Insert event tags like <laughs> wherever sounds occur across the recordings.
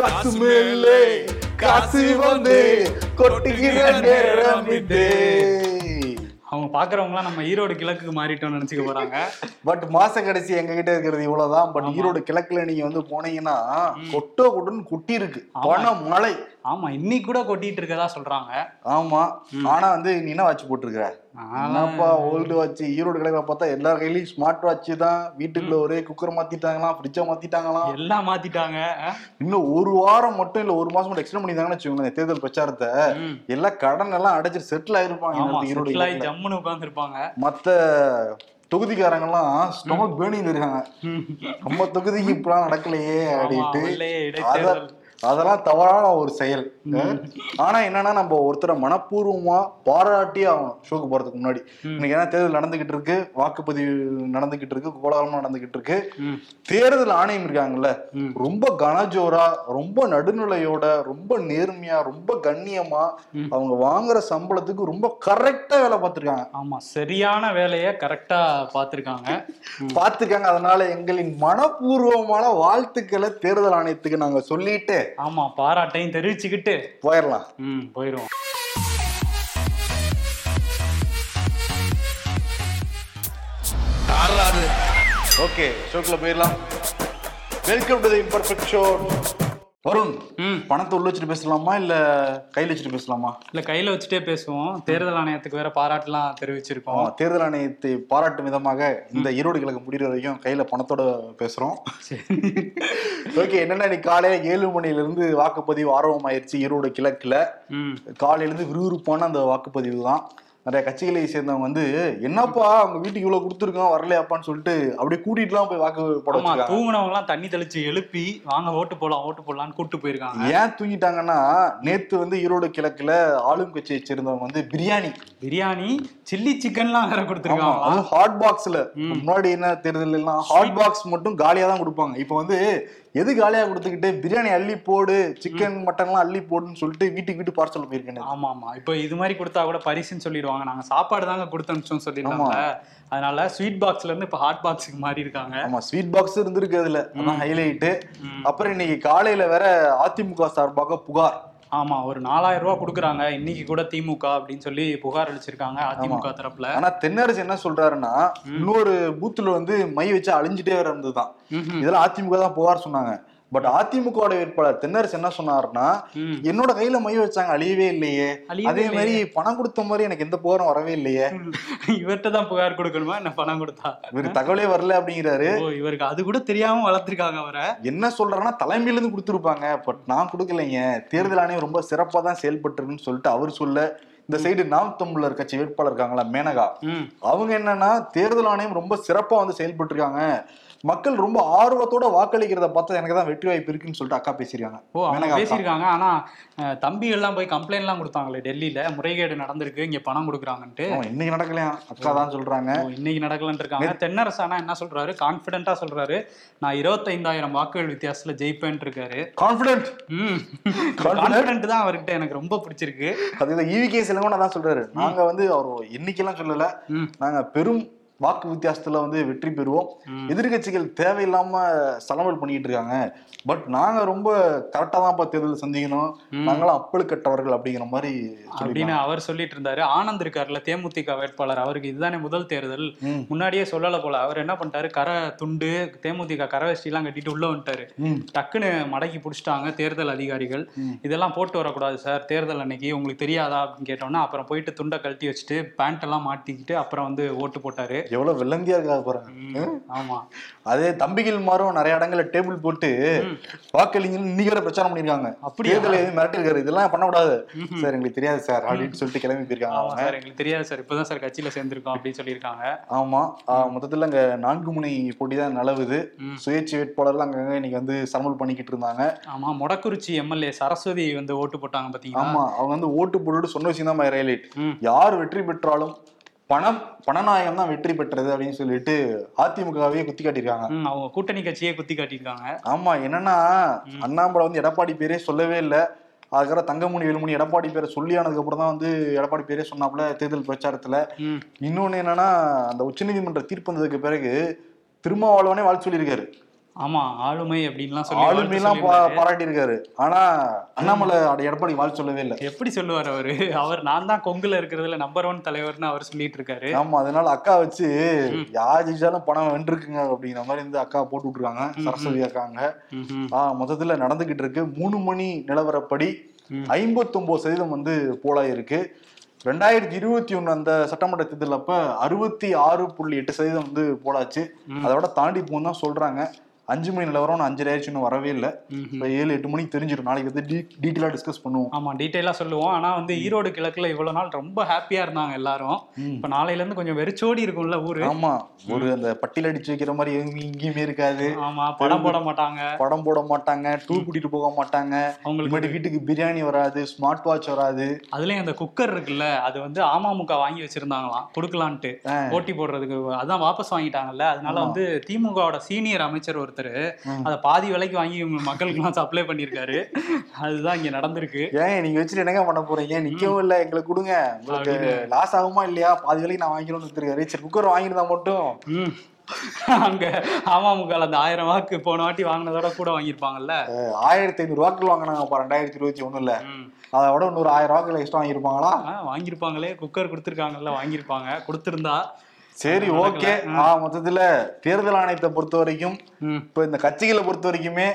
காசு மேலே காசு வந்து கொட்டுகிற நேரம் இது அவங்க பாக்குறவங்களாம் நம்ம ஈரோடு கிழக்குக்கு மாறிட்டோம்னு நினைச்சுக்க போறாங்க. <laughs> பட் மாச கடைசி எங்க கிட்ட இருக்கிறது இவ்வளவுதான். பட் ஈரோடு கிழக்குல நீங்க வந்து போனீங்கன்னா கொட்டோ கொட்டுன்னு குட்டி இருக்கு பண மழை ஆமா இன்னைக்கு கூட கொட்டிட்டு இருக்கதா சொல்றாங்க. ஆமா. ஆனா வந்து நீ என்ன வாட்ச் போட்டிருக்கிற? என்னப்பா ஓல்டு வாட்ச் ஈரோடு கிழக்குல பார்த்தா எல்லார் கையிலயும் ஸ்மார்ட் வாட்ச் தான். வீட்டுக்குள்ள ஒரே குக்கர் மாத்திட்டாங்களாம் ஃப்ரிட்ஜை மாத்திட்டாங்களாம். எல்லாம் மாத்திட்டாங்க. இன்னும் ஒரு வாரம் மட்டும் இல்ல ஒரு மாசம் மட்டும் எக்ஸ்டெண்ட் பண்ணிருந்தாங்கன்னு வச்சுக்கோங்களேன் தேர்தல் பிரச்சாரத்தை. ம். எல்லாம் கடன் எல்லாம் அடைச்சிட்டு செட்டில் ஆயிருப்பாங்க ஈரோடு. ஜம்முன்னு உட்காந்துருப்பாங்க மத்த தொகுதிக்காரங்கெல்லாம் ஸ்டொமக் பேர்னிங் இருக்காங்க நம்ம தொகுதிக்கு இப்பெல்லாம் நடக்கலையே அப்படின்ட்டு. அதெல்லாம் தவறான ஒரு செயல். ஆனா என்னன்னா நம்ம ஒருத்தரை மனப்பூர்வமா பாராட்டி ஆகணும் ஷோக்கு போறதுக்கு முன்னாடி. இன்னைக்கு ஏன்னா தேர்தல் நடந்துகிட்டு இருக்கு வாக்குப்பதிவு நடந்துகிட்டு இருக்கு கோலாகலமா நடந்துகிட்டு இருக்கு. தேர்தல் ஆணையம் இருக்காங்கல்ல. ரொம்ப கனஜோரா ரொம்ப நடுநிலையோட ரொம்ப நேர்மையா ரொம்ப கண்ணியமா அவங்க வாங்குற சம்பளத்துக்கு ரொம்ப கரெக்டா வேலை பார்த்திருக்காங்க. ஆமா சரியான வேலையை கரெக்டா பாத்திருக்காங்க பார்த்துக்காங்க அதனால எங்களின் மனப்பூர்வமான வாழ்த்துக்களை தேர்தல் ஆணையத்துக்கு நாங்க சொல்லிட்டு ஆமா பாராட்டையும் தெரிவிச்சுக்கிட்டு போயிடலாம் ம் போயிரும் ஓகே ஷோக்குள்ள போயிடலாம் welcome to the imperfect show Varun பணத்தை உள்ள வச்சுட்டு பேசலாமா இல்ல கையில வச்சுட்டு பேசலாமா? இல்ல கையில வச்சுட்டே பேசுவோம். தேர்தல் ஆணையத்துக்கு வேற பாராட்டுலாம் தெரிவிச்சிருக்கோம். தேர்தல் ஆணையத்தை பாராட்டும் விதமாக இந்த ஈரோடு கிழக்கு முடிகிற வரைக்கும் கையில பணத்தோட பேசுறோம். ஓகே என்னன்னா இன்னைக்கு காலையில ஏழு மணில இருந்து வாக்குப்பதிவு ஆரம்பமாயிருச்சு ஈரோடு கிழக்குல. காலையில இருந்து விறுவிறுப்பான அந்த வாக்குப்பதிவு தான். நிறைய கட்சிகளை சேர்ந்தவங்க வந்து என்னப்பா அவங்க வீட்டுக்கு இவ்வளவு கொடுத்துருக்கோம் வரலையாப்பான்னு சொல்லிட்டு அப்படியே கூட்டிட்டுலாம் போய் வாக்கு போட ஆமா வச்சிருக்காங்க. தூங்குனவங்க எல்லாம் தண்ணி தெளிச்சு எழுப்பி வாங்க ஓட்டு போலாம் ஓட்டு போடலாம்னு கூட்டு போயிருக்காங்க. ஏன் தூங்கிட்டாங்கன்னா நேத்து வந்து ஈரோடு கிழக்குல ஆளும் கட்சியை சேர்ந்தவங்க வந்து பிரியாணி. பிரியாணி சில்லி சிக்கன்லாம் வேற கொடுத்துருக்காங்க அதுவும் ஹாட் பாக்ஸ்ல முன்னாடி என்ன தேர்தல் எல்லாம் ஹாட் பாக்ஸ் மட்டும் காலியா தான் கொடுப்பாங்க. இப்போ வந்து எது காலியா கொடுத்துக்கிட்டு பிரியாணி அள்ளி போடு சிக்கன் மட்டன்லாம் அள்ளி போடுன்னு சொல்லிட்டு வீட்டுக்கு வீட்டு பார்சல் போயிருக்கேன். ஆமா ஆமா. இப்போ இது மாதிரி கொடுத்தா கூட பரிசுன்னு சொல்லிடுவாங்க. நாங்க சாப்பாடு தாங்க கொடுத்து அனுப்பிச்சோம் சொல்லிடுவாங்க அதனால ஸ்வீட் பாக்ஸ்ல இருந்து இப்போ ஹாட் பாக்ஸுக்கு மாறி இருக்காங்க. ஆமா ஸ்வீட் பாக்ஸ் இருந்திருக்கு அதுல. அதான் ஹைலைட் அப்புறம் இன்னைக்கு காலையில வேற அதிமுக சார்பாக புகார். ஆமா ஒரு நாலாயிரம் ரூபாய் கொடுக்குறாங்க. இன்னைக்கு கூட திமுக அப்படின்னு சொல்லி புகார் அளிச்சிருக்காங்க. அதிமுக தரப்புல. ஆனா தென்னரசு என்ன சொல்றாருன்னா இன்னொரு பூத்துல வந்து மை வச்சு அழிஞ்சிட்டே இருந்ததுதான். இதெல்லாம் அதிமுக தான் புகார் சொன்னாங்க. பட் அதிமுக வேட்பாளர் தென்னரசு என்ன சொன்னாருன்னா ம். என்னோட கையில மை வச்சாங்க அழியவே இல்லையே. அதே மாதிரி பணம் கொடுத்த மாதிரி எனக்கு எந்த புகாரும் வரவே இல்லையே. <laughs> இவர்கிட்ட தான் புகார் கொடுக்கணுமா? என்ன பணம் கொடுத்தா? இவருக்கு தகவலே வரல அப்படிங்கிறாரு. இவருக்கு அது கூட தெரியாம வளர்த்திருக்காங்க அவரை. என்ன சொல்றாருன்னா தலைமையில இருந்து கொடுத்துருப்பாங்க. பட் நான் கொடுக்கலைங்க. தேர்தல் ஆணையம் ரொம்ப சிறப்பா தான் செயல்பட்டுருக்குன்னு சொல்லிட்டு அவர் சொல்ல இந்த சைடு நாம் தமிழர் கட்சி வேட்பாளர் இருக்காங்களா மேனகா. அவங்க என்னன்னா தேர்தல் ஆணையம் ரொம்ப சிறப்பா வந்து செயல்பட்டு இருக்காங்க மக்கள் ரொம்ப ஆர்வத்தோட வாக்களிக்கிறத பார்த்தா எனக்கு தான் வெற்றி வாய்ப்பு இருக்குன்னு சொல்லிட்டு அக்கா பேசியிருக்காங்க. ஓ அவங்க. பேசியிருக்காங்க. ஆனா அஹ், தம்பிகள்லாம் போய் கம்ப்ளைண்ட் எல்லாம் கொடுத்தாங்களே டெல்லியில முறைகேடு நடந்திருக்கு இங்க பணம் கொடுக்குறாங்கன்ட்டு. இன்னைக்கு நடக்கலையா? அக்கா தான் சொல்றாங்க. இன்னைக்கு நடக்கலன்னு இருக்காங்க. தென்னரசு ஆனா என்ன சொல்றாரு? கான்பிடென்ட்டா சொல்றாரு. நான் இருபத்தைந்தாயிரம் வாக்குகள் வித்தியாசத்துல ஜெயிப்பேன் இருக்காரு. கான்பிடன்ட் ம். கான்பிடென்ட் தான் அவர்கிட்ட எனக்கு ரொம்ப பிடிச்சிருக்கு. அது ஈவிகே சிலங்கோட தான் சொல்றாரு. நாங்க வந்து அவர் எண்ணிக்கைலாம் சொல்லல. நாங்க பெரும் வாக்கு வித்தியாசத்துல வந்து வெற்றி பெறுவோம். எதிர்கட்சிகள் தேவையில்லாம சலமல் பண்ணிட்டு இருக்காங்க. பட் நாங்க ரொம்ப கரெக்டா தான் தேர்தல் சந்திக்கணும். நாங்களாம் அப்பழுக்கட்டவர்கள் அப்படிங்கிற மாதிரி அப்படின்னு. அவர் சொல்லிட்டு இருந்தாரு. ஆனந்த் இருக்காருல்ல தேமுதிக வேட்பாளர். அவருக்கு இதுதானே முதல் தேர்தல். முன்னாடியே சொல்லல போல. அவர் என்ன பண்ணிட்டாரு? கரை துண்டு தேமுதிக கரை எல்லாம் கட்டிட்டு உள்ள வந்துட்டாரு. டக்குன்னு மடக்கி பிடிச்சிட்டாங்க தேர்தல் அதிகாரிகள். இதெல்லாம் போட்டு வரக்கூடாது சார். தேர்தல் அன்னைக்கு உங்களுக்கு தெரியாதா அப்படின்னு கேட்டோன்னா அப்புறம் போயிட்டு துண்டை கழட்டி வச்சுட்டு பேண்ட் எல்லாம் மாட்டிக்கிட்டு அப்புறம் வந்து ஓட்டு போட்டாரு. எவ்வளவு வெள்ளந்தியா இருக்கா பாருங்க. ம், ஆமா. அதே தம்பிகள் மாறும் நிறைய இடங்கள்ல டேபிள் போட்டு வாக்களிங்கன்னு இன்னைக்கு வரை பிரச்சாரம் பண்ணிருக்காங்க. அப்படியா? தேர்தல் எதுவும் மிரட்டிருக்காரு இதெல்லாம் பண்ணக்கூடாது சார் எங்களுக்கு தெரியாது சார் அப்படின்னு சொல்லிட்டு கிளம்பி போயிருக்காங்க சார் எங்களுக்கு தெரியாது சார். இப்பதான் சார் கட்சியில சேர்ந்திருக்கோம் அப்படின்னு சொல்லியிருக்காங்க. ஆமா. மொத்தத்துல அங்க நான்கு முனை போட்டி தான் நிலவுது. சுயேட்சை வேட்பாளர்கள் அங்கங்க இன்னைக்கு வந்து சரமல் பண்ணிக்கிட்டு இருந்தாங்க. ஆமா மொடக்குறிச்சி எம்எல்ஏ சரஸ்வதி வந்து ஓட்டு போட்டாங்க பாத்தீங்களா? ஆமா அவங்க வந்து ஓட்டு போட்டுட்டு சொன்ன விஷயம் தான். யார் வெற்றி பெற்றாலும் பணம் பணநாயகம் தான் வெற்றி பெற்றது அப்படின்னு சொல்லிட்டு அதிமுகவே குத்தி காட்டியிருக்காங்க. அவங்க கூட்டணி கட்சியே குத்தி காட்டியிருக்காங்க. ஆமா என்னன்னா அண்ணாமலை வந்து எடப்பாடி பேரே சொல்லவே இல்லை. அதுக்கப்புறம் தங்கமணி வேலுமணி எடப்பாடி பேரை சொல்லி ஆனதுக்கு அப்புறம் தான் வந்து எடப்பாடி பேரே சொன்னாப்புல தேர்தல் பிரச்சாரத்துல. இன்னொன்னு என்னன்னா அந்த உச்சநீதிமன்ற தீர்ப்பு வந்ததுக்கு பிறகு திருமாவளவனே வாழ்த்து சொல்லியிருக்காரு. ஆமா ஆளுமை அப்படின்லாம் சொல்லி ஆளுமை வாழ்த்து எல்லாம் சொல்லியிருந்தாரு. பாராட்டி இருக்காரு ஆனா அண்ணாமலை அட எடப்பாடி வாழ்த்து சொல்லவே இல்லை. எப்படி சொல்லுவார் அவரு? அவர் நான் தான் கொங்குல இருக்கிறதுல நம்பர் ஒன் தலைவர்னு அவர் சொல்லிட்டு இருக்காரு ஆமா அதனால அக்கா வச்சு யார் ஜெயிச்சாலும் பணம் வென்றிருக்குங்க அப்படிங்கிற மாதிரி இருந்து அக்கா போட்டு விட்டுருக்காங்க. சரஸ்வதி அக்காங்க. ஆஹ் மொத்தத்துல நடந்துகிட்டு இருக்கு. மூணு மணி நிலவரப்படி ம். ஐம்பத்தொன்பது சதவீதம் வந்து போலாயிருக்கு. ரெண்டாயிரத்தி இருபத்தி ஒண்ணு அந்த சட்டமன்ற தேர்தல் அப்ப அறுபத்தி ஆறு புள்ளி எட்டு சதவீதம் வந்து போலாச்சு. அதோட தாண்டி போகும் தான் சொல்றாங்க. அஞ்சு மணி நிலவரம் அஞ்சரை ஆயிடுச்சு இன்னும் வரவே இல்லை. ஏழு எட்டு மணிக்கு தெரிஞ்சிடும் நாளைக்கு வந்து டீட்டெயிலா டிஸ்கஸ் பண்ணுவோம். ஆமா டீட்டெயிலா சொல்லுவோம். ஆனா வந்து ஈரோடு கிழக்குல இவ்வளவு நாள் ரொம்ப ஹாப்பியா இருந்தாங்க எல்லாரும். இப்ப நாளையில இருந்து கொஞ்சம் வெறிச்சோடி இருக்கும்ல ஊரு. ஆமா ஒரு அந்த பட்டியல் அடிச்சு வைக்கிற மாதிரி இங்கேயுமே இருக்காது. ஆமா படம் போட மாட்டாங்க. படம் போட மாட்டாங்க டூர் கூட்டிட்டு போக மாட்டாங்க. அவங்களுக்கு வீட்டுக்கு பிரியாணி வராது ஸ்மார்ட் வாட்ச் வராது. அதுலயும் அந்த குக்கர் இருக்குல்ல அது வந்து அமமுக வாங்கி வச்சிருந்தாங்களாம். கொடுக்கலான்ட்டு. போட்டி போடுறதுக்கு அதான் வாபஸ் வாங்கிட்டாங்கல்ல. அதனால வந்து திமுகவோட சீனியர் அமைச்சர் ஒருத்தர் ம். அதை பாதி விலைக்கு வாங்கி இவங்க மக்களுக்கு எல்லாம் சப்ளை பண்ணியிருக்காரு. அதுதான் இங்க நடந்திருக்கு. ஏன் நீங்க வச்சுட்டு என்னங்க பண்ண போறீங்க? நிக்கவும் இல்ல எங்களுக்கு கொடுங்க. உங்களுக்கு லாஸ் ஆகுமா இல்லையா? பாதி வேலைக்கு நான் வாங்கிக்கணும்னு எடுத்துருக்காரு சரி குக்கர் வாங்கியிருந்தா மட்டும். அங்க அமமுக அந்த ஆயிரம் வாக்கு போன வாட்டி வாங்கினதோட கூட வாங்கியிருப்பாங்கல்ல. ஆயிரத்தி ஐநூறு வாக்குகள் வாங்கினாங்க ரெண்டாயிரத்தி இருபத்தி ஒண்ணுல. அதை விட இன்னொரு ஆயிரம் வாக்குகள் எக்ஸ்ட்ரா வாங்கியிருப்பாங்களா? வாங்கியிருப்பாங்களே. குக்கர் கொடுத்துருக்காங்கல்ல வாங்கியிருப்பாங்க. கொடுத்துருந்தா சரி ஓகே. மொத்தத்துல தேர்தல் ஆணையத்தை பொறுத்த வரைக்கும் இப்ப இந்த கட்சிகளை பொறுத்த வரைக்குமே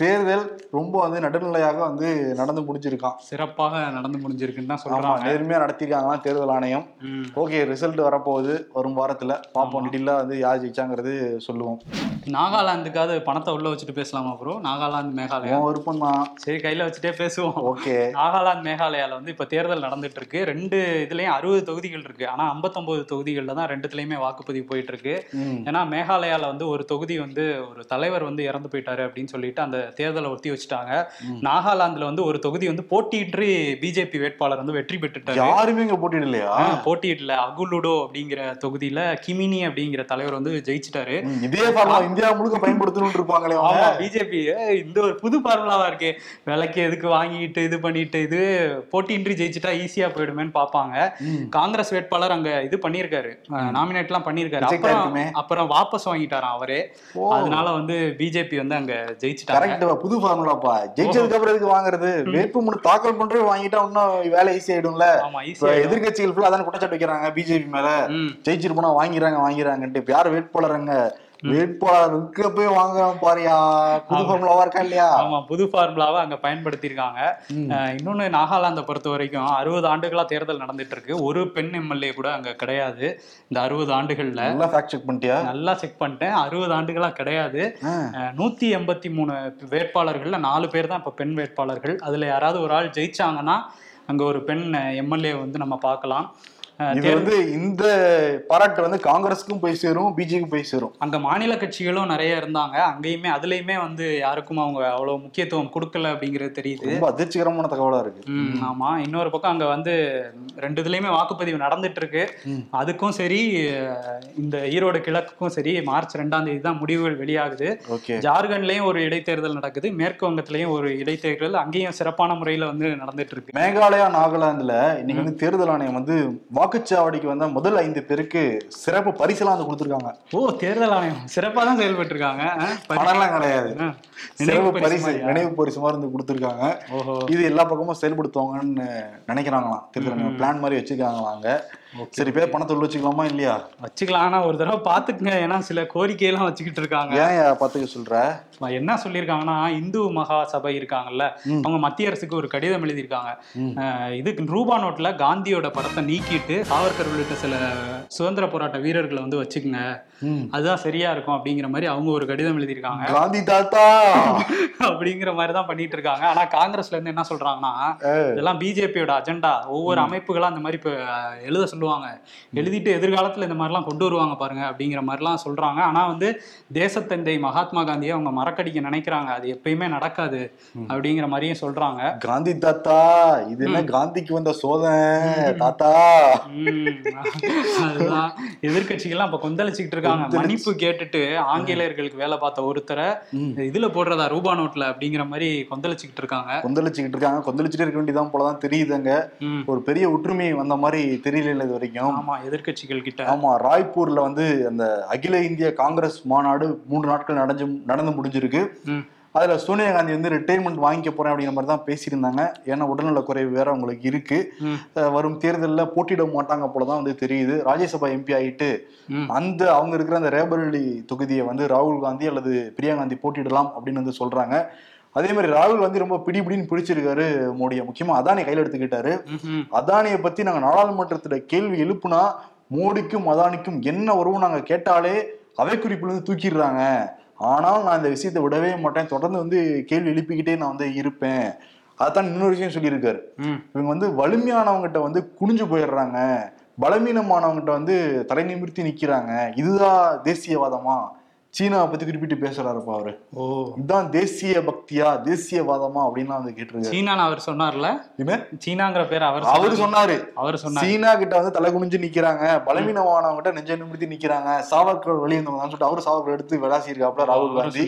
தேர்தல் ரொம்ப வந்து நடுநிலையாக வந்து நடந்து முடிஞ்சிருக்கான். சிறப்பாக நடந்து முடிஞ்சிருக்குன்னு தான் சொல்றாங்க. நேர்மையா நடத்திருக்காங்களாம் தேர்தல் ஆணையம். ஓகே ரிசல்ட் வரப்போகுது வரும் வாரத்துல. பாப்போம் டீட்டெயிலா வந்து யார் ஜெயிச்சாங்கிறது சொல்லுவோம். நாகாலாந்துக்காவது பணத்தை உள்ள வச்சுட்டு பேசலாமா ப்ரோ நாகாலாந்து மேகாலயா? விருப்பம் தான் சரி கையில வச்சுட்டே பேசுவோம். ஓகே. நாகாலாந்து மேகாலயால வந்து இப்ப தேர்தல் நடந்துட்டு இருக்கு ரெண்டு இதுலயும் அறுபது தொகுதிகள் இருக்கு. ஆனா 59 தொகுதிகள்ல தான் ரெண்டுத்துலயுமே வாக்குப்பதிவு போயிட்டு இருக்கு. ஏன்னா மேகாலயால வந்து ஒரு தொகுதி வந்து ஒரு தலைவர் வந்து இறந்து போயிட்டாரு அப்படின்னு சொல்லிட்டு அந்த தேர்தலை ஒத்தி வச்சுட்டாங்க. நாகாலாந்துல வந்து ஒரு தொகுதி வந்து போட்டியின்றி பிஜேபி வேட்பாளர் வந்து வெற்றி பெற்றுட்டாரு யாருமே இங்க போட்டிடலையா ஆ, போட்டியிடல. அகுலுடோ அப்படிங்கிற தொகுதியில கிமினி அப்படிங்கிற தலைவர் வந்து ஜெயிச்சிட்டாரு. இதே இந்தியா முழுக்க பயன்படுத்தணும்னு இருப்பாங்களே ஆமா பிஜேபி. இந்த ஒரு புது ஃபார்முலாவா இருக்கே. விலைக்கு எதுக்கு வாங்கிட்டு இது பண்ணிட்டு இது போட்டியின்றி ஜெயிச்சிட்டா ஈஸியா போயிடுமேன்னு பாப்பாங்க. காங்கிரஸ் வேட்பாளர் அங்க இது பண்ணிருக்காரு நாமினேட் எல்லாம் பண்ணிருக்காரு அப்புறம் வாபஸ் வாங்கிட்டாராம் அவரே. அதனால வந்து பிஜேபி வந்து அங்க ஜெயிச்சிட்டாங்க. கரெக்ட் புது ஃபார்முலாப்பா ஜெயிச்சதுக்கு அப்புறம் இதுக்கு வாங்குறது வேட்புமனு தாக்கல் பண்றது வாங்கிட்டா இன்னும் வேலை ஈஸி ஆயிடும்ல. எதிர்கட்சிகள் ஃபுல்லா அதான குற்றச்சாட்டு வைக்கிறாங்க பிஜேபி மேல. ம். ஜெயிச்சிட்டு போனா வாங்கிறாங்க வாங்கிறாங்கன்ட்டு இப்ப யார் வேட்பாளர் அங்க வேட்பாளர் இருக்க போய் வாங்க பாரியா? புது ஃபார்முலாவா இருக்கா இல்லையா? ஆமா புது ஃபார்முலாவை அங்க பயன்படுத்தியிருக்காங்க. இன்னொன்னு நாகாலாந்தை பொறுத்த வரைக்கும் அறுபது ஆண்டுகளா தேர்தல் நடந்துட்டு இருக்கு. ஒரு பெண் எம்எல்ஏ கூட அங்க கிடையாது இந்த அறுபது ஆண்டுகள்ல. நல்லா ஃபேக்ட் செக் பண்ணிட்டியா? நல்லா செக் பண்ணிட்டேன். அறுபது ஆண்டுகளா கிடையாது. நூத்தி எண்பத்தி மூணு வேட்பாளர்கள்ல நாலு பேர் தான் இப்ப பெண் வேட்பாளர்கள். அதுல யாராவது ஒரு ஆள் ஜெயிச்சாங்கன்னா அங்க ஒரு பெண் எம்எல்ஏ வந்து நம்ம பார்க்கலாம். இது வந்து இந்த பாராட்டு வந்து காங்கிரஸுக்கும் போய் சேரும் பிஜேபிக்கும் போய் சேரும். அங்க மாநில கட்சிகளும் நிறைய இருந்தாங்க. அங்கேயுமே அதுலயுமே வந்து யாருக்கும் அவங்க அவ்வளவு முக்கியத்துவம் கொடுக்கல அப்படிங்கிறது தெரியுது. ரொம்ப அதிர்ச்சிகரமான தகவலா இருக்கு. ஆமா. இன்னொரு பக்கம் அங்க வந்து ரெண்டு இதுலயுமே வாக்குப்பதிவு நடந்துட்டு இருக்கு. அதுக்கும் சரி இந்த ஈரோடு கிழக்குக்கும் சரி மார்ச் ரெண்டாம் தேதி தான் முடிவுகள் வெளியாகுது. ஜார்க்கண்ட்லயும் ஒரு இடைத்தேர்தல் நடக்குது. மேற்கு வங்கத்திலயும் ஒரு இடைத்தேர்தல். அங்கேயும் சிறப்பான முறையில வந்து நடந்துட்டு இருக்கு மேகாலயா நாகாலாந்துல இன்னைக்கு வந்து தேர்தல் ஆணையம் வந்து வாக்குச்சாவடிக்கு வந்த முதல் ஐந்து பேருக்கு சிறப்பு பரிசெல்லாம் வந்து கொடுத்துருக்காங்க. ஓ தேர்தல் ஆணையம். சிறப்பா தான் செயல்பட்டு இருக்காங்க. பணம்லாம் கிடையாது. சிறப்பு நினைவு பரிசு நினைவு பரிசு மாதிரி இருந்து கொடுத்துருக்காங்க. இது எல்லா பக்கமும் செயல்படுத்துவாங்கன்னு நினைக்கிறாங்களாம். தேர்தல் பிளான் மாதிரி வச்சிருக்காங்களாம் அங்க. சரி பேர் பணத்தை உள்ள வச்சுக்கலாமா இல்லையா? வச்சுக்கலாம். ஆனா ஒரு தடவை பாத்துக்குங்க ஏன்னா சில கோரிக்கையெல்லாம் வச்சுக்கிட்டு இருக்காங்க. ஏன் பாத்துக்க சொல்ற? என்ன சொல்லியிருக்காங்கன்னா இந்து மகா சபை இருக்காங்கல்ல அவங்க மத்திய அரசுக்கு ஒரு கடிதம் எழுதியிருக்காங்க. இதுக்கு ரூபா நோட்ல காந்தியோட படத்தை நீக்கிட்டு சாவர்கர் உள்ளிட்ட சில சுதந்திர போராட்ட வீரர்களை வந்து வச்சுக்கோங்க. அதுதான் சரியா இருக்கும் அப்படிங்கிற மாதிரி அவங்க ஒரு கடிதம் எழுதியிருக்காங்க. காந்தி தாத்தா! <laughs> அப்படிங்கிற மாதிரி தான் பண்ணிட்டு இருக்காங்க. ஆனா காங்கிரஸ்ல இருந்து என்ன சொல்றாங்கன்னா இதெல்லாம் பிஜேபியோட அஜெண்டா. ஒவ்வொரு அமைப்புகளா அந்த மாதிரி இப்ப எழுத சொல்லுவாங்க. எழுதிட்டு எதிர்காலத்துல இந்த மாதிரிலாம் கொண்டு வருவாங்க பாருங்க அப்படிங்கிற மாதிரிலாம் சொல்றாங்க. ஆனா வந்து தேசத்தந்தை மகாத்மா காந்தியை அவங்க மறக்கடிக்க நினைக்கிறாங்க. அது எப்பயுமே நடக்காது அப்படிங்கிற மாதிரியும் சொல்றாங்க. காந்தி தாத்தா இது என்ன காந்திக்கு வந்த சோதனை தாத்தா? அதுதான். எதிர்கட்சிகள்லாம் இப்ப கொந்தளிச்சுக்கிட்டு இருக்காங்க. மன்னிப்பு கேட்டுட்டு ஆங்கிலேயர்களுக்கு வேலை பார்த்த ஒருத்தரை இதுல போடுறதா ரூபா நோட்ல அப்படிங்கிற மாதிரி கொந்தளிச்சுக்கிட்டு இருக்காங்க. கொந்தளிச்சுக்கிட்டு இருக்காங்க. கொந்தளிச்சுட்டே இருக்க வேண்டியதான் போலதான் தெரியுதுங்க. ஒரு பெரிய ஒற்றுமை வந்த மாதிரி தெரியல இது வரைக்கும் ஆமா எதிர்க்கட்சிகள் கிட்ட. ஆமா ராய்ப்பூர்ல வந்து அந்த அகில இந்திய காங்கிரஸ் மாநாடு மூன்று நாட்கள் நடந்து நடந்து முடிஞ்சிருக்கு. அதுல சோனியா காந்தி வந்து ரிட்டைர்மெண்ட் வாங்கிக்க போறேன் அப்படிங்கிற மாதிரி தான் பேசியிருந்தாங்க. ஏன்னா உடல்நல குறைவு வேற அவங்களுக்கு இருக்கு. வரும் தேர்தலில் போட்டியிட மாட்டாங்க போலதான் வந்து தெரியுது. ராஜ்யசபா எம்பி ஆயிட்டு. அந்த அவங்க இருக்கிற அந்த ரேபரேலி தொகுதியை வந்து ராகுல் காந்தி அல்லது பிரியா காந்தி போட்டியிடலாம் அப்படின்னு வந்து சொல்றாங்க. அதே மாதிரி ராகுல் காந்தி ரொம்ப பிடி பிடின்னு பிடிச்சிருக்காரு மோடியை. முக்கியமா அதானி கையில் எடுத்துக்கிட்டாரு. அதானியை பத்தி நாங்க நாடாளுமன்றத்துல கேள்வி எழுப்புனா மோடிக்கும் அதானிக்கும் என்ன உறவு நாங்க கேட்டாலே அவை குறிப்புல இருந்து தூக்கிடுறாங்க. ஆனால் நான் இந்த விஷயத்தை விடவே மாட்டேன். தொடர்ந்து வந்து கேள்வி எழுப்பிக்கிட்டே நான் வந்து இருப்பேன். அதான் இன்னொரு விஷயம் சொல்லியிருக்காரு. இவங்க வந்து வலிமையானவங்ககிட்ட வந்து குனிஞ்சு போயிடுறாங்க. பலவீனமானவங்ககிட்ட வந்து தலை நிமிர்த்தி நிக்கிறாங்க. இதுதான் தேசியவாதமா? சீனாவை பத்தி குறிப்பிட்டு பேசுறாருப்பா அவரு. ஓ. இதுதான் தேசிய பக்தியா தேசியவாதமா அப்படின்னு வந்து கேட்டிருக்காரு. சீனான்னு அவர் சொன்னார்ல? என்ன? சீனாங்கிற பேர் அவர் அவரு சொன்னாரு. அவர் சொன்னார். சீனா கிட்ட வந்து தலை குனிஞ்சு நிக்கிறாங்க. பலவீனமானவங்க நெஞ்ச நிமிர்த்தி நிக்கிறாங்க. சாவர்கள் வெளியே வந்தவங்க சொல்லிட்டு அவரு சாவர்கள் எடுத்து விளாசியிருக்காப்ல ராகுல் காந்தி.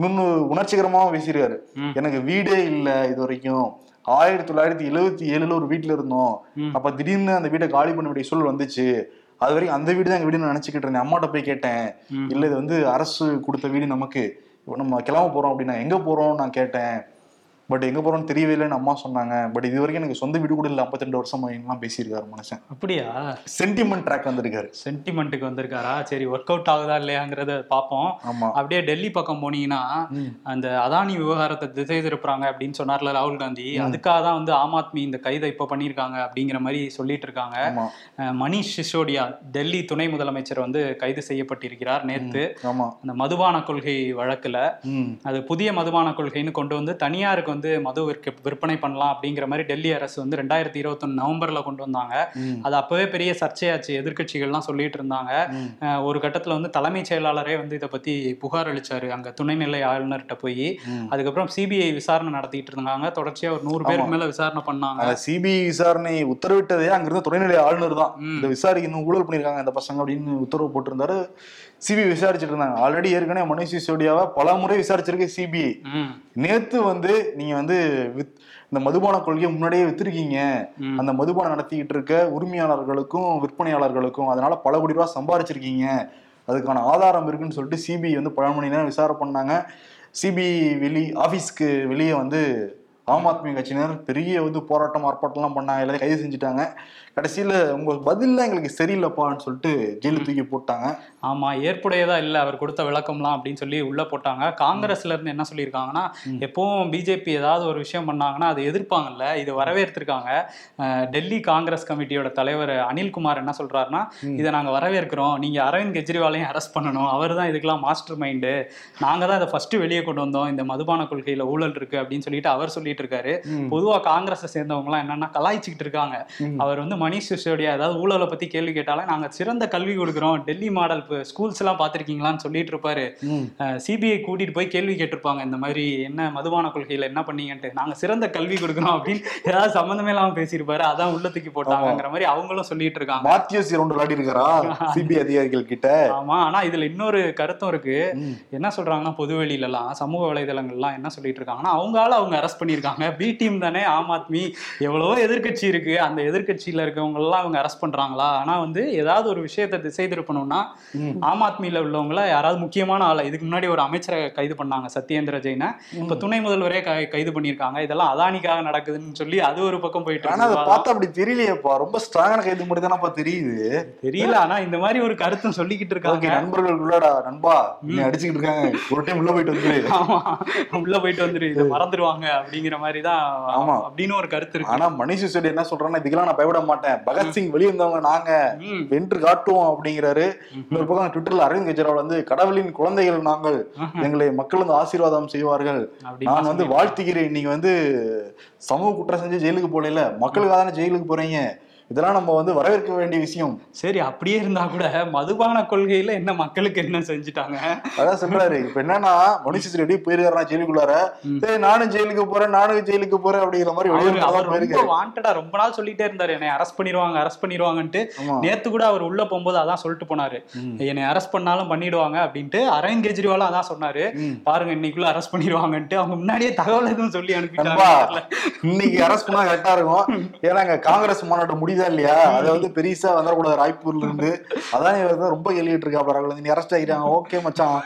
இன்னொன்னு உணர்ச்சிகரமாவும் பேசியிருக்காரு. எனக்கு வீடே இல்ல இது வரைக்கும் ஆயிரத்தி தொள்ளாயிரத்தி எழுவத்தி ஏழுல ஒரு வீட்டுல இருந்தோம். அப்ப திடீர்னு அந்த வீட்டை காலி பண்ண வேண்டிய சூழல் வந்துச்சு. அது வரைக்கும் அந்த வீடு தான் எங்க வீடுன்னு நினைச்சுக்கிட்டு இருந்தேன். அம்மாட்ட போய் கேட்டேன். இல்ல இது வந்து அரசு கொடுத்த வீடு நமக்கு. இப்ப நம்ம கிளம்ப போறோம் அப்படின்னா எங்க போறோம் நான் கேட்டேன். பட் எங்க போறோம்னு தெரியவே இல்லைன்னு அம்மா சொன்னாங்க. பட் இது வரைக்கும் எனக்கு சொந்த வீடு கூட இல்ல. 52 வருஷம் எல்லாம் பேசியிருக்காரு மனுஷன். அப்படியா? சென்டிமெண்ட் ட்ராக் வந்திருக்காரு. சென்டிமெண்ட்டுக்கு வந்திருக்காரா? சரி ஒர்க் அவுட் ஆகுதா இல்லையாங்கிறத பார்ப்போம். ஆமா. அப்படியே டெல்லி பக்கம் போனீங்கன்னா. அந்த அதானி விவகாரத்தை திசை திருப்புறாங்க அப்படின்னு சொன்னார்ல ராகுல் காந்தி. அதுக்காக தான் வந்து ஆம் ஆத்மி இந்த கைதை இப்ப பண்ணியிருக்காங்க அப்படிங்கிற மாதிரி சொல்லிட்டு இருக்காங்க. மணீஷ் சிசோடியா டெல்லி துணை முதலமைச்சர் வந்து கைது செய்யப்பட்டிருக்கிறார் நேத்து. ஆமா. அந்த மதுபான கொள்கை வழக்குல. அது புதிய மதுபான கொள்கைன்னு கொண்டு வந்து தனியாருக்கு வந்து மது விற்க விற்பனை பண்ணலாம் அப்படிங்கிற மாதிரி டெல்லி அரசு வந்து ரெண்டாயிரத்தி இருபத்தொன்னு நவம்பர்ல கொண்டு வந்தாங்க. அது அப்பவே பெரிய சர்ச்சையாச்சு. எதிர்க்கட்சிகள்லாம் சொல்லிட்டு இருந்தாங்க. ஒரு கட்டத்துல வந்து தலைமைச் செயலாளரே வந்து இதை பத்தி புகார் அளிச்சாரு. அங்க துணைநிலை ஆளுநர்கிட்ட போய். அதுக்கப்புறம் சிபிஐ விசாரணை நடத்திட்டு இருந்தாங்க. தொடர்ச்சியா ஒரு நூறு பேருக்கு மேல விசாரணை பண்ணாங்க. சிபிஐ விசாரணை உத்தரவிட்டதே அங்கிருந்த துணைநிலை ஆளுநர் தான். இந்த விசாரிக்கணும் ஊழல் பண்ணிருக்காங்க இந்த பசங்க அப்படின்னு உத்தரவு போட்டிருந்தாரு. சிபிஐ விசாரிச்சுட்டு இருந்தாங்க. ஆல்ரெடி ஏற்கனவே மணிஷ் சிசோடியாவை பல முறை விசாரிச்சிருக்கு சிபிஐ. நேத்து வந்து நீங்க வந்து வித்- இந்த மதுபான கொள்கையை முன்னாடியே வித்திருக்கீங்க. அந்த மதுபானம் நடத்திக்கிட்டு இருக்க உரிமையாளர்களுக்கும் விற்பனையாளர்களுக்கும் அதனால பல கோடி ரூபாய் சம்பாரிச்சிருக்கீங்க. அதுக்கான ஆதாரம் இருக்குன்னு சொல்லிட்டு சிபிஐ வந்து பல மணி நேரம் விசாரணை பண்ணாங்க. சிபிஐ வெளி ஆபீஸ்க்கு வெளியே வந்து ஆம் ஆத்மி கட்சியினர் பெரிய வந்து போராட்டம் ஆர்ப்பாட்டம்லாம் பண்ணாங்க எல்லாத்தையும் கைது செஞ்சுட்டாங்க. கடைசியில உங்க பதில்லாம் எங்களுக்கு சரியில்லைப்பான்னு சொல்லிட்டு ஜெயிலு தூக்கி போட்டாங்க. ஆமா ஏற்புடையதா இல்ல அவர் கொடுத்த விளக்கம்லாம் அப்படின்னு சொல்லி உள்ள போட்டாங்க. காங்கிரஸ்ல இருந்து என்ன சொல்லியிருக்காங்கன்னா எப்பவும் பிஜேபி ஏதாவது ஒரு விஷயம் பண்ணாங்கன்னா அதை எதிர்ப்பாங்கல்ல இது வரவேற்றிருக்காங்க டெல்லி காங்கிரஸ் கமிட்டியோட தலைவர் அனில்குமார் என்ன சொல்றாருன்னா இதை நாங்க வரவேற்கிறோம். நீங்க அரவிந்த் கெஜ்ரிவாலையும் அரெஸ்ட் பண்ணணும். அவர் தான் இதுக்கெல்லாம் மாஸ்டர் மைண்டு நாங்க தான் இதை ஃபர்ஸ்ட் வெளியே கொண்டு வந்தோம். இந்த மதுபான கொள்கையில ஊழல் இருக்கு அப்படின்னு சொல்லிட்டு அவர் சொல்லிட்டு இருக்காரு பொதுவா காங்கிரஸை சேர்ந்தவங்க எல்லாம் என்னன்னா கலாய்ச்சிக்கிட்டு இருக்காங்க. அவர் வந்து மணிஷ் சிசோடியா ஏதாவது ஊழலை பத்தி கேள்வி கேட்டாலே நாங்க சிறந்த கல்வி கொடுக்குறோம். டெல்லி மாடல் ஸ்கூல்ஸ் எல்லாம் பாத்திருக்கீங்களான்னு சொல்லிட்டு இருப்பாரு. சிபிஐ கூட்டிட்டு போய் கேள்வி கேட்டிருப்பாங்க. இந்த மாதிரி என்ன மதுபான கொள்கையில என்ன பண்ணீங்கன்ட்டு. நாங்க சிறந்த கல்வி கொடுக்குறோம் அப்படின்னு ஏதாவது சம்மந்தமே இல்லாம பேசியிருப்பாரு. அதான் உள்ள தூக்கி போட்டாங்கங்கிற மாதிரி அவங்களும் சொல்லிட்டு இருக்காங்க மாத்தியோசி ரவுண்ட் விளையாடி இருக்காரா சிபிஐ <laughs> அதிகாரிகள் கிட்ட? ஆமா. ஆனா இதுல இன்னொரு கருத்தும் இருக்கு. என்ன சொல்றாங்கன்னா பொதுவெளியில எல்லாம் சமூக வலைதளங்கள்லாம் என்ன சொல்லிட்டு இருக்காங்கன்னா அவங்களால அவங்க அரெஸ்ட் பண்ணியிருக்காங்க பி டீம் தானே ஆம் ஆத்மி. எவ்வளவோ எதிர்க்கட்சி இருக்கு. அந்த எதிர்க்கட்சியில இருக்கவங்க எல்லாம் அவங்க அரெஸ்ட் பண்றாங்களா? ஆனா வந்து ஏதாவது ஒரு விஷயத்தை திசை திருப்பணும்னா. ஆம் ஆத்மியில உள்ளவங்கள யாராவது முக்கியமான ஆளை இதுக்கு முன்னாடி ஒரு அமைச்சரை கைது பண்ணாங்க சத்யேந்திர ஜெயினை. இப்ப துணை முதல்வரே கைது பண்ணியிருக்காங்க. இதெல்லாம் அதானிக்காக நடக்குதுன்னு சொல்லி அது ஒரு பக்கம் போயிட்டு ஆனா அதை பார்த்தா அப்படி தெரியலையேப்பா. ரொம்ப ஸ்ட்ராங்கான கைது மட்டும் தானப்பா தெரியுது. தெரியல. ஆனா இந்த மாதிரி ஒரு கருத்தும் சொல்லிக்கிட்டு இருக்காங்க. நண்பர்கள் உள்ளடா நண்பா நீ அடிச்சுக்கிட்டு இருக்காங்க. ஒரு டைம் உள்ள போயிட்டு வந்துரு. ஆமா. உள்ள போயிட்டு வந்துரு. இதை மறந்துடுவாங்க அப்படிங்கிற மாதிரி தான் ஆமா. அப்படின்னு ஒரு கருத்து இருக்கு. ஆனா மணிஷ் சிசோடி என்ன சொல்றான்னா இதுக்கெல்லாம் நான் பயப்பட மாட்டேன். பகத்சிங் வெளியே இருந்தவங்க நாங்க. வென்று காட்டுவோம் அப்படிங்கிறாரு. இன்னொரு பக்கம் ட்விட்டர்ல அரவிந்த் கெஜ்ரிவால் வந்து கடவுளின் குழந்தைகள் நாங்கள் எங்களை மக்கள் வந்து ஆசீர்வாதம் செய்வார்கள். நான் வந்து வாழ்த்துகிறேன். நீங்க வந்து சமூக குற்றம் செஞ்சு ஜெயிலுக்கு போகல மக்களுக்காக தானே ஜெயிலுக்கு போறீங்க. இதெல்லாம் நம்ம வந்து வரவேற்க வேண்டிய விஷயம். சரி அப்படியே இருந்தா கூட மதுபான கொள்கையில என்ன மக்களுக்கு என்ன செஞ்சுட்டாங்க? அதான் சொல்றாரு. இப்ப என்னன்னா மனுஷ ரெடி போயிருக்காரா ஜெயிலுக்குள்ளார. ஏய் நானும் ஜெயிலுக்கு போறேன் நானும் ஜெயிலுக்கு போறேன் அப்படிங்கிற மாதிரி அவரு வாண்டடா ரொம்ப நாள் சொல்லிட்டே இருந்தாரு. என்னை அரெஸ்ட் பண்ணிடுவாங்க அரெஸ்ட் பண்ணிடுவாங்கன்ட்டு. நேத்து கூட அவர் உள்ள போகும்போது அதான் சொல்லிட்டு போனாரு. என்னை அரெஸ்ட் பண்ணாலும் பண்ணிடுவாங்க அப்படின்ட்டு அரவிந்த் கெஜ்ரிவாலும் அதான் சொன்னாரு. பாருங்க இன்னைக்குள்ள அரெஸ்ட் பண்ணிடுவாங்கன்ட்டு. அவங்க முன்னாடியே தகவல் எதுவும் சொல்லி அனுப்பிட்டாங்க இன்னைக்கு அரெஸ்ட் பண்ணா கரெக்டா இருக்கும். ஏன்னா காங்கிரஸ் மாநாடு முடியுது புரியுதா இல்லையா? அதை வந்து பெருசா வந்துடக்கூடாது ராய்ப்பூர்ல இருந்து. அதான் இவர் தான் ரொம்ப எழுதிட்டு இருக்கா பரவாயில்ல நீ அரெஸ்ட் ஆகிட்டாங்க ஓகே மச்சான்.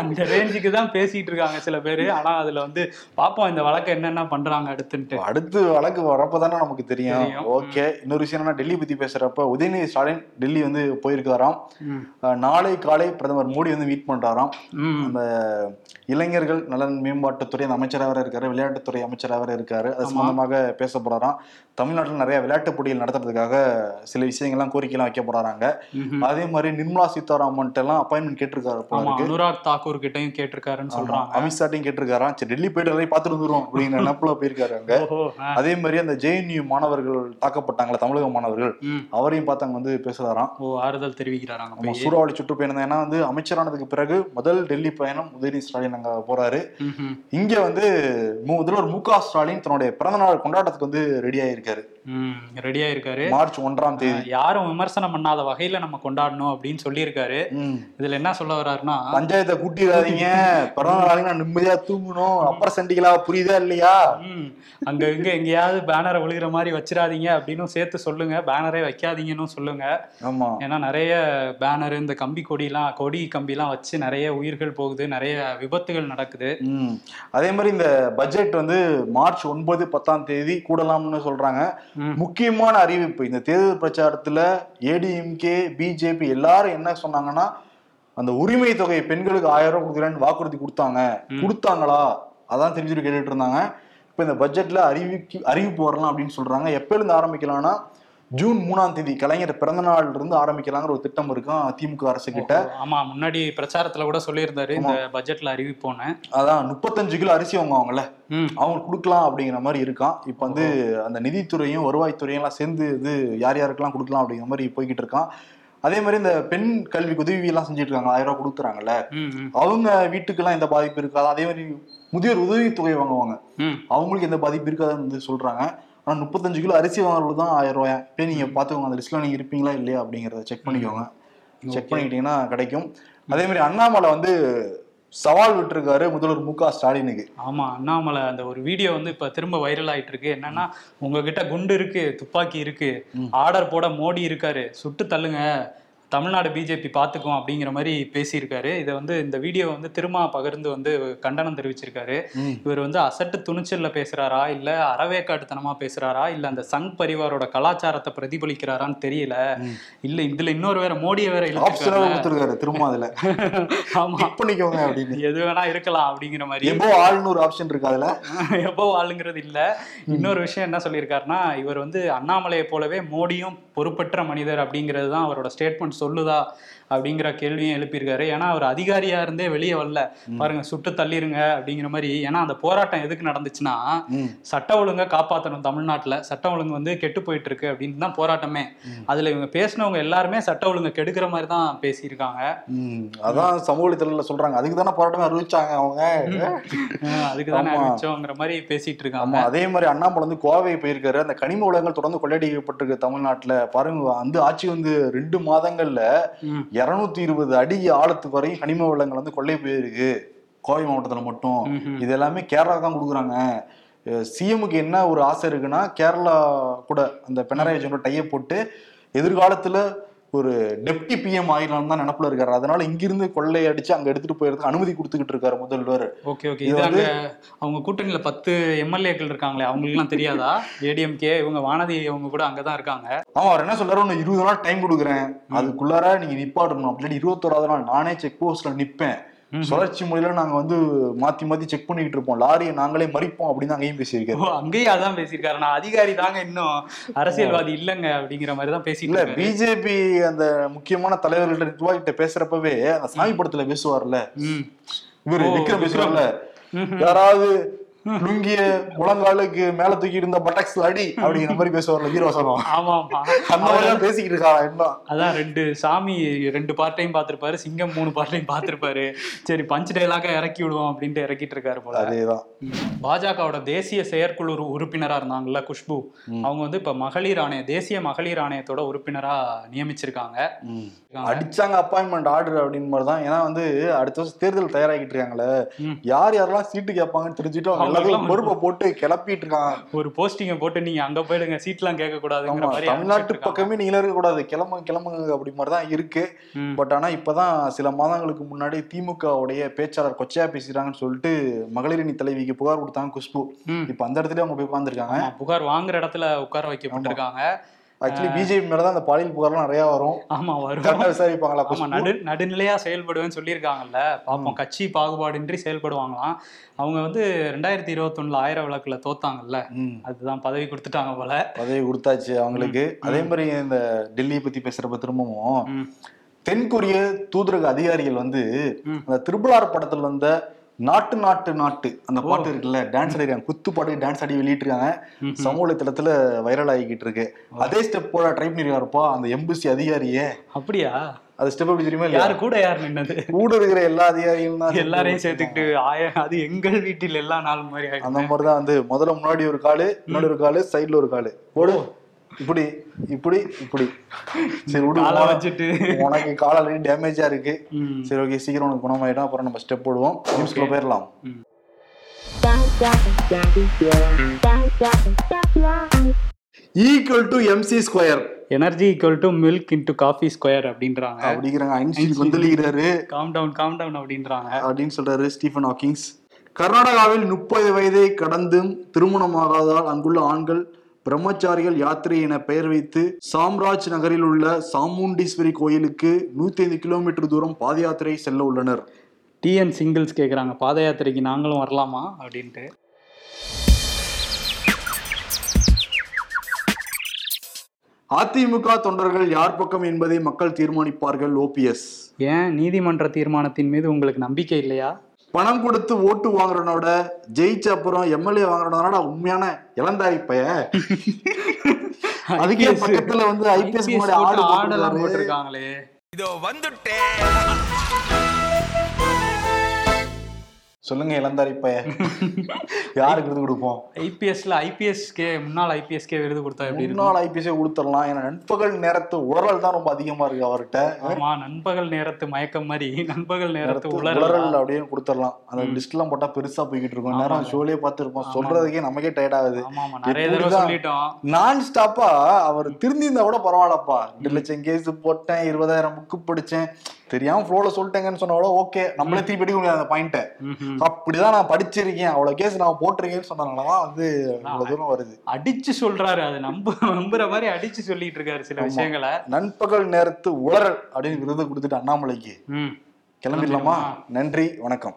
அந்த ரேஞ்சுக்கு தான் பேசிட்டு இருக்காங்க சில பேரு. ஆனா அதுல வந்து பாப்போம் இந்த வழக்கு என்னென்ன பண்றாங்க அடுத்துன்ட்டு. அடுத்து வழக்கு வரப்பதானே நமக்கு தெரியும். ஓகே. இன்னொரு விஷயம் என்னன்னா டெல்லி பத்தி பேசுறப்ப உதயநிதி ஸ்டாலின் டெல்லி வந்து போயிருக்காராம். நாளை காலை பிரதமர் மோடி வந்து மீட் பண்றாராம். அந்த இளைஞர்கள் நலன் மேம்பாட்டுத்துறை அந்த அமைச்சராக வேற இருக்காரு விளையாட்டுத்துறை அமைச்சராக வேற இருக்காரு. அது சம்பந்தமாக பேச போறாராம் தமிழ்நாட்டில் நிறைய விளையாட்டு போட்டிகள் நடத்துறதுக்காக சில விஷயங்கள்லாம் கோரிக்கைலாம் வைக்க போறாங்க. அதே மாதிரி நிர்மலா சீதாராமன்ட்ட எல்லாம் அப்பாயின்மெண்ட் கேட்டிருக்காரு அனுராக் தாக்கூர் கிட்டயும் கேட்டிருக்காருன்னு சொல்றாங்க அமித்ஷாட்டையும் கேட்டிருக்காராம் சரி டெல்லி போயிட்டு எல்லாரையும் பார்த்துட்டு வந்துரும் அப்படிங்கிற நினப்புல போயிருக்காரு அங்க. அதே மாதிரி அந்த ஜேஎன்யூ மாணவர்கள் தாக்கப்பட்டாங்களே தமிழக மாணவர்கள். அவரையும் பார்த்து அங்க வந்து பேசுறாராம் ஓ ஆறுதல் தெரிவிக்கிறாராங்க. சூறாவளி சுற்றுப்பயணம். ஏன்னா வந்து அமைச்சரானதுக்கு பிறகு முதல் டெல்லி பயணம் உதயநிதி ஸ்டாலின் அங்க போறாரு. இங்க வந்து முதல்வர் மு க ஸ்டாலின் தன்னுடைய பிறந்த நாள் கொண்டாட்டத்துக்கு வந்து ரெடி ஆயிருக்காரு ரெடியா இருக்காரு மார்ச் ஒன்றாம் தேதி. யாரும் விமர்சனம் பண்ணாத வகையில நம்ம கொண்டாடணும் அப்படின்னு சொல்லியிருக்காரு. இதுல என்ன சொல்ல வர்றாருன்னா பஞ்சாயத்தை கூட்டிடாதீங்க. பிறந்த நிம்மதியா தூங்கணும். அப்புறம் சண்டிகளா புரியுதா இல்லையா? அங்க இங்க எங்கேயாவது பேனரை விழுகிற மாதிரி வச்சிடாதீங்க அப்படின்னு சேர்த்து சொல்லுங்க. பேனரே வைக்காதீங்கன்னு சொல்லுங்க. ஆமா. ஏன்னா நிறைய பேனர் இந்த கம்பி கொடிலாம் கொடி கம்பிலாம் வச்சு நிறைய உயிர்கள் போகுது. நிறைய விபத்துகள் நடக்குது. அதே மாதிரி இந்த பட்ஜெட் வந்து மார்ச் ஒன்பது பத்தாம் தேதி கூடலாம்னு சொல்றாங்க. முக்கியமான அறிவிப்பு. இந்த தேர்தல் பிரச்சாரத்துல ஏடிஎம்கே பிஜேபி எல்லாரும் என்ன சொன்னாங்கன்னா அந்த உரிமை தொகை பெண்களுக்கு ஆயிரம் ரூபாய் கொடுக்குறேன்னு வாக்குறுதி கொடுத்தாங்க. கொடுத்தாங்களா? அதான் தெரிஞ்சுட்டு கேட்டுட்டு இருந்தாங்க. இப்ப இந்த பட்ஜெட்ல அறிவிக்கு அறிவிப்பு வரலாம் அப்படின்னு சொல்றாங்க. எப்ப இருந்து ஆரம்பிக்கலாம்னா ஜூன் மூணாம் தேதி கலைஞர் பிறந்த நாள்ல இருந்து ஆரம்பிக்கலாங்கிற ஒரு திட்டம் இருக்கும். திமுக அரசு கிட்ட. ஆமா முன்னாடி பிரச்சாரத்துல கூட சொல்லியிருந்தாரு இந்த பட்ஜெட்ல அறிவிப்போன்னு. அதான் முப்பத்தஞ்சு கிலோ அரிசி வாங்குவாங்கல்ல ம். அவங்களுக்கு கொடுக்கலாம் அப்படிங்கிற மாதிரி இருக்கான். இப்போ வந்து அந்த நிதித்துறையும் வருவாய்த்துறையும் எல்லாம் சேர்ந்து இது யார் யாருக்கெல்லாம் கொடுக்கலாம் அப்படிங்கிற மாதிரி போய்கிட்டு இருக்கான். அதே மாதிரி இந்த பெண் கல்விக்கு உதவி எல்லாம் செஞ்சுட்டு இருக்காங்க. ஆயிரம் ரூபாய் கொடுக்குறாங்கல்ல. அவங்க வீட்டுக்கெல்லாம் எந்த பாதிப்பு இருக்காது. அதே மாதிரி முதியோர் உதவித்தொகை வாங்குவாங்க. அவங்களுக்கு எந்த பாதிப்பு இருக்காதுன்னு வந்து சொல்றாங்க. ஆனா முப்பத்தஞ்சு கிலோ அரிசி வாங்குறது தான் ஆயிரம் ரூபாய் இப்போ நீங்க பாத்துக்கோங்க அந்த லிஸ்ட்ல நீங்க இருப்பீங்களா இல்லையா அப்படிங்கறத செக் பண்ணிக்கோங்க. செக் பண்ணிக்கிட்டீங்கன்னா கிடைக்கும். அதே மாதிரி அண்ணாமலை வந்து சவால் விட்டுருக்காரு முதல்வர் மு க ஸ்டாலினுக்கு. ஆமா அண்ணாமலை அந்த ஒரு வீடியோ வந்து இப்ப திரும்ப வைரல் ஆயிட்டு இருக்கு என்னன்னா உங்ககிட்ட குண்டு இருக்கு துப்பாக்கி இருக்கு. ஆர்டர் போட மோடி இருக்காரு. சுட்டு தள்ளுங்க. தமிழ்நாடு பிஜேபி பார்த்துக்கும் அப்படிங்கிற மாதிரி பேசியிருக்காரு. இதை வந்து இந்த வீடியோ வந்து திரும்ப பகிர்ந்து வந்து கண்டனம் தெரிவிச்சிருக்காரு. இவர் வந்து அசட்டு துணிச்சல்ல பேசுறாரா? இல்ல அறவேக்காட்டுத்தனமா பேசுறாரா? இல்ல அந்த சங் பரிவாரோட கலாச்சாரத்தை பிரதிபலிக்கிறாரான்னு தெரியல. இல்ல இதுல இன்னொரு வேற மோடியை வேற இழுத்துருக்காரு திரும்ப அதுல. <laughs> ஆமா. பண்ணிக்கோங்க அப்படின்னு. எது வேணா இருக்கலாம் அப்படிங்கிற மாதிரி. எபோ ஆள்னு ஒரு ஆப்ஷன் இருக்கு அதுல. <laughs> எப்போ ஆளுங்கிறது இல்ல. இன்னொரு விஷயம் என்ன சொல்லியிருக்காருன்னா இவர் வந்து அண்ணாமலையை போலவே மோடியும் பொறுப்பற்ற மனிதர் அப்படிங்கிறது தான் அவரோட ஸ்டேட்மெண்ட் சொல்லுதா அப்படிங்கிற கேள்வியும் எழுப்பியிருக்காரு. ஏன்னா அவர் அதிகாரியா இருந்தே வெளியே வரல. பாருங்க சுட்டு தள்ளிருங்க அப்படிங்கிற மாதிரி. ஏன்னா அந்த போராட்டம் எதுக்கு நடந்துச்சுன்னா. சட்ட ஒழுங்கை காப்பாற்றணும் தமிழ்நாட்டுல. சட்ட ஒழுங்கு வந்து கெட்டு போயிட்டு இருக்கு அப்படின்னு தான் போராட்டமே. அதுல இவங்க பேசினவங்க எல்லாருமே சட்ட ஒழுங்கை கெடுக்கிற மாதிரி தான் பேசியிருக்காங்க. அதான் சமூக வலைத்தளத்துல சொல்றாங்க. அதுக்கு தானே போராட்டமே அறிவிச்சாங்க அவங்க. <laughs> அதுக்கு தானே. அறிவிச்சோங்கிற மாதிரி பேசிட்டு இருக்காங்க அதே மாதிரி அண்ணாமலை வந்து கோவை போயிருக்காரு. அந்த கனிம வளங்கள் தொடர்ந்து கொள்ளையடிக்கப்பட்டிருக்கு தமிழ்நாட்டுல. பாருங்க வந்து ஆட்சி வந்து ரெண்டு மாதங்கள்ல ம். இருநூத்தி இருபது அடி ஆழத்துக்கு வரையும் கனிம வளங்கள் வந்து கொள்ளை போயிருக்கு கோவை மாவட்டத்துல மட்டும். இது எல்லாமே கேரளா தான் கொடுக்குறாங்க சிஎம்முக்கு என்ன ஒரு ஆசை இருக்குன்னா கேரளா கூட அந்த பினராயி விஜயனோட டைய போட்டு எதிர்காலத்துல ஒரு டெப்டி பிஎம் ஆயிரலாம் தான் நினப்புல இருக்காரு. அதனால இங்கிருந்து கொள்ளை அடிச்சு அங்க எடுத்துட்டு போயிருக்க அனுமதி கொடுத்துக்கிட்டு இருக்காரு முதல்வர். Okay okay. இது அங்க அவங்க கூட்டணியில பத்து எம்எல்ஏக்கள் இருக்காங்களே அவங்களுக்கு எல்லாம் தெரியாதா ஏடிஎம்கே இவங்க வானதி அவங்க கூட அங்கதான் இருக்காங்க. ஆமா அவர் என்ன சொல்றாரு? இன்னும் இருபது நாள் டைம் கொடுக்குறேன். அதுக்குள்ளார நீங்க நிப்பாட்டணும். அப்படி இருபத்தோராவது நாள் நானே செக் போஸ்ட்ல நிப்பேன். சுழற்சி முறையில நாங்க வந்து மாத்தி மாத்தி செக் பண்ணிட்டு இருப்போம். லாரியை நாங்களே மறிப்போம் அப்படின்னு அங்கேயும் பேசியிருக்காரு. அங்கேயும் அதான் பேசியிருக்காரு. நான் அதிகாரி தாங்க இன்னும். அரசியல்வாதி இல்லைங்க அப்படிங்கிற மாதிரி தான் பேசிட்டு இல்ல பிஜேபி அந்த முக்கியமான தலைவர்கள்ட்ட நிர்வாகிட்ட பேசுறப்பவே அந்த சாமி படத்துல பேசுவார்ல. இவரு விக்ரம் பேசுவார்ல. யாராவது லுங்கிய முழங்காலுக்கு மேல தூக்கி இருந்த பட்டாக்ஸ்ல அடி அப்படிங்கிற மாதிரி பேசுவார்ல வீரவசனம் ஆமா ஆமா அந்த மாதிரி பேசிக்கிட்டு இருக்காங்க என்ன? அதான் ரெண்டு சாமி ரெண்டு பார்ட்டையும் பார்த்திருப்பாரு சிங்கம் மூணு பார்ட்டையும் பார்த்திருப்பாரு. சரி பஞ்ச் டைலாக இறக்கி விடுவோம் அப்படின்ட்டு இறக்கிட்டு இருக்காரு போல. அதேதான். பாஜகவோட தேசிய செயற்குழு உறு- உறுப்பினரா இருந்தாங்கல்ல குஷ்பு. அவங்க வந்து இப்ப மகளிர் ஆணைய தேசிய மகளிர் ஆணையத்தோட உறுப்பினரா நியமிச்சிருக்காங்க. அடிச்சாங்க அப்பாயின்மெண்ட் ஆர்டர் அப்படின்னு மாதிரி தான் ஏன்னா வந்து அடுத்த வருஷம் தேர்தல் தயாராகிட்டு இருக்காங்களே. யார் யாரெல்லாம் சீட்டு கேட்பாங்கன்னு தெரிஞ்சுட்டு எல்லாத்துக்கும் பொறுப்பை போட்டு கிளப்பிட்டு இருக்காங்க ஒரு போஸ்டிங்கை போட்டு நீங்க அங்க போயிடுங்க சீட்லாம் கேட்க கூடாதுங்கிற ஆமா மாதிரி தமிழ்நாட்டு. பக்கமே நீங்களே இருக்க கூடாது கிளம்புங்க கிளம்புங்க அப்படி மாதிரி தான் இருக்கு. பட் ஆனா இப்பதான் சில மாதங்களுக்கு முன்னாடி திமுகவுடைய பேச்சாளர் கொச்சையா பேசுறாங்கன்னு சொல்லிட்டு மகளிரணி தலைவிக்கு புகார் கொடுத்தாங்க குஷ்பு. இப்ப அந்த இடத்துல அவங்க போய் உட்காந்துருக்காங்க புகார் வாங்குற இடத்துல உட்கார வைக்கப்பட்டிருக்காங்க. ஆக்சுவலி பிஜேபி மேலதான் அந்த பாலியல் புகார்லாம் நிறைய வரும். ஆமா வரும். விசாரிப்பாங்களா ஆமா நடு நடுநிலையா செயல்படுவேன்னு சொல்லியிருக்காங்கல்ல. பாப்போம் கட்சி பாகுபாடின்றி செயல்படுவாங்களாம். அவங்க வந்து ரெண்டாயிரத்தி இருபத்தொன்னுல ஆயிரம் விளக்குல தோத்தாங்கல்ல. அதுதான் பதவி கொடுத்துட்டாங்க போல. பதவி கொடுத்தாச்சு அவங்களுக்கு. அதே மாதிரி இந்த டெல்லியை பத்தி பேசுறப்ப திரும்பவும். தென்கொரிய தூதரக அதிகாரிகள் வந்து. அந்த திருபுலார் படத்துல வந்த நாட்டு நாட்டு நாட்டு. அந்த பாட்டு இருக்குல்ல டான்ஸ் ஆடிருக்காங்க. குத்து பாட்டு டான்ஸ் ஆடி வெளியிட்டிருக்காங்க. ம்ஹும். சமூக வலைத்தளத்துல வைரல் ஆகிக்கிட்டு இருக்கு அதே ஸ்டெப் போட ட்ரை பண்ணிருக்காருப்பா அந்த எம்பசி அதிகாரியே. அப்படியா? அது ஸ்டெப் எப்படி தெரியுமா யாரு கூட யார் நின்னது? கூட இருக்கிற எல்லா அதிகாரிகளும் தான் எல்லாரையும் சேர்த்துக்கிட்டு ஆய அது எங்கள் வீட்டில் எல்லா நாள் மாதிரி அந்த ஆயிடும் மாதிரிதான் வந்து முதல்ல முன்னாடி ஒரு காலு முன்னாடி ஒரு காலு சைடுல ஒரு காலு. போடு. இப்படி இப்படி இப்படி. சரி விடு வச்சுட்டு. உனக்கு கால் ஆல்ரெடி டேமேஜா இருக்கு. சரி ஓகே சீக்கிரம் உனக்கு குணமாயிடும். அப்புறம் நம்ம ஸ்டெப் போடுவோம். நியூஸ்க்குள்ள போயிடலாம். Equal to MC square energy equal to milk into coffee square அப்படின்றாங்க. அப்படிங்கிறாங்க. ஐன்ஸ்டீன் கொந்தளிக்கிறாரு. காம் டவுன் காம் டவுன் அப்படின்றாங்க. அப்படின்னு சொல்றாரு ஸ்டீஃபன் ஹாக்கிங்ஸ். கர்நாடகாவில் முப்பது வயதை கடந்தும் திருமணமாகாததால் அங்குள்ள ஆண்கள் பிரம்மச்சாரிகள் யாத்திரை என பெயர் வைத்து சாம்ராஜ் நகரில் உள்ள சாமுண்டீஸ்வரி கோயிலுக்கு நூத்தி ஐந்து கிலோமீட்டர் தூரம் பாத யாத்திரை செல்ல உள்ளனர். டிஎன் சிங்கிள்ஸ் கேக்குறாங்க. பாத யாத்திரைக்கு நாங்களும் வரலாமா? அப்படின்ட்டு. அதிமுக தொண்டர்கள் யார் பக்கம் என்பதை மக்கள் தீர்மானிப்பார்கள் ஓபிஎஸ் ஏன் நீதிமன்ற தீர்மானத்தின் மீது உங்களுக்கு நம்பிக்கை இல்லையா? பணம் கொடுத்து ஓட்டு வாங்குறவனோட ஜெயிச்ச அப்புறம் எம்எல்ஏ வாங்குறவனோட உண்மையான இளந்தாரி பைய? அதுக்கே பக்கத்துல வந்து ஐபிஎஸ் ஆடு போட்டிருக்காரு. போட்டிருக்காங்களே. இதோ வந்துட்டேன். சொல்லுங்க இளந்தாரி பைய <laughs> யாருக்கு விருது கொடுப்போம்? ஐபிஎஸ்ல ஐபிஎஸ்கே முன்னாள் ஐபிஎஸ்கே விருது கொடுத்தா எப்படி முன்னாள் ஐபிஎஸ்ஏ கொடுத்துடலாம். ஏன்னா நண்பகல் நேரத்து உரல் தான் ரொம்ப அதிகமா இருக்கு அவர்கிட்ட. ஆமா நண்பகல் நேரத்து மயக்கம் மாதிரி நண்பகல் நேரத்து உலரல் அப்படின்னு கொடுத்துடலாம். அந்த லிஸ்ட் எல்லாம் போட்டா பெருசா போய்கிட்டு இருக்கும். நேரம் ஷோலயே பார்த்துருப்போம். சொல்றதுக்கே நமக்கே டயர்ட் ஆகுது. நிறைய தடவை சொல்லிட்டோம். நான் ஸ்டாப்பா அவர் திருந்திருந்தா கூட பரவாயில்லப்பா. ரெண்டு லட்சம் கேஸ் போட்டேன் இருபதாயிரம் புக்கு படிச்சேன். தெரியாம ஃப்ளோல சொல்லிட்டேங்கன்னு சொன்னா கூட ஓகே நம்மளே திருப்பி எடுக்க முடியாது அந்த பாயிண்ட்டை. அப்படிதான் நான் படிச்சிருக்கேன். அவ்வளவு கேஸ் நான் போட்டிருக்கேன்னு சொன்னதுனாலதான் வந்து இவ்வளவு தூரம் வருது. அடிச்சு சொல்றாரு. அது நம்ப நம்புற மாதிரி அடிச்சு சொல்லிட்டு இருக்காரு சில விஷயங்களை. நண்பகல் நேரத்து உளறல் அப்படின்னு விருது கொடுத்துட்டு அண்ணாமலைக்கு. கிளம்பிடலாமா? நன்றி வணக்கம்.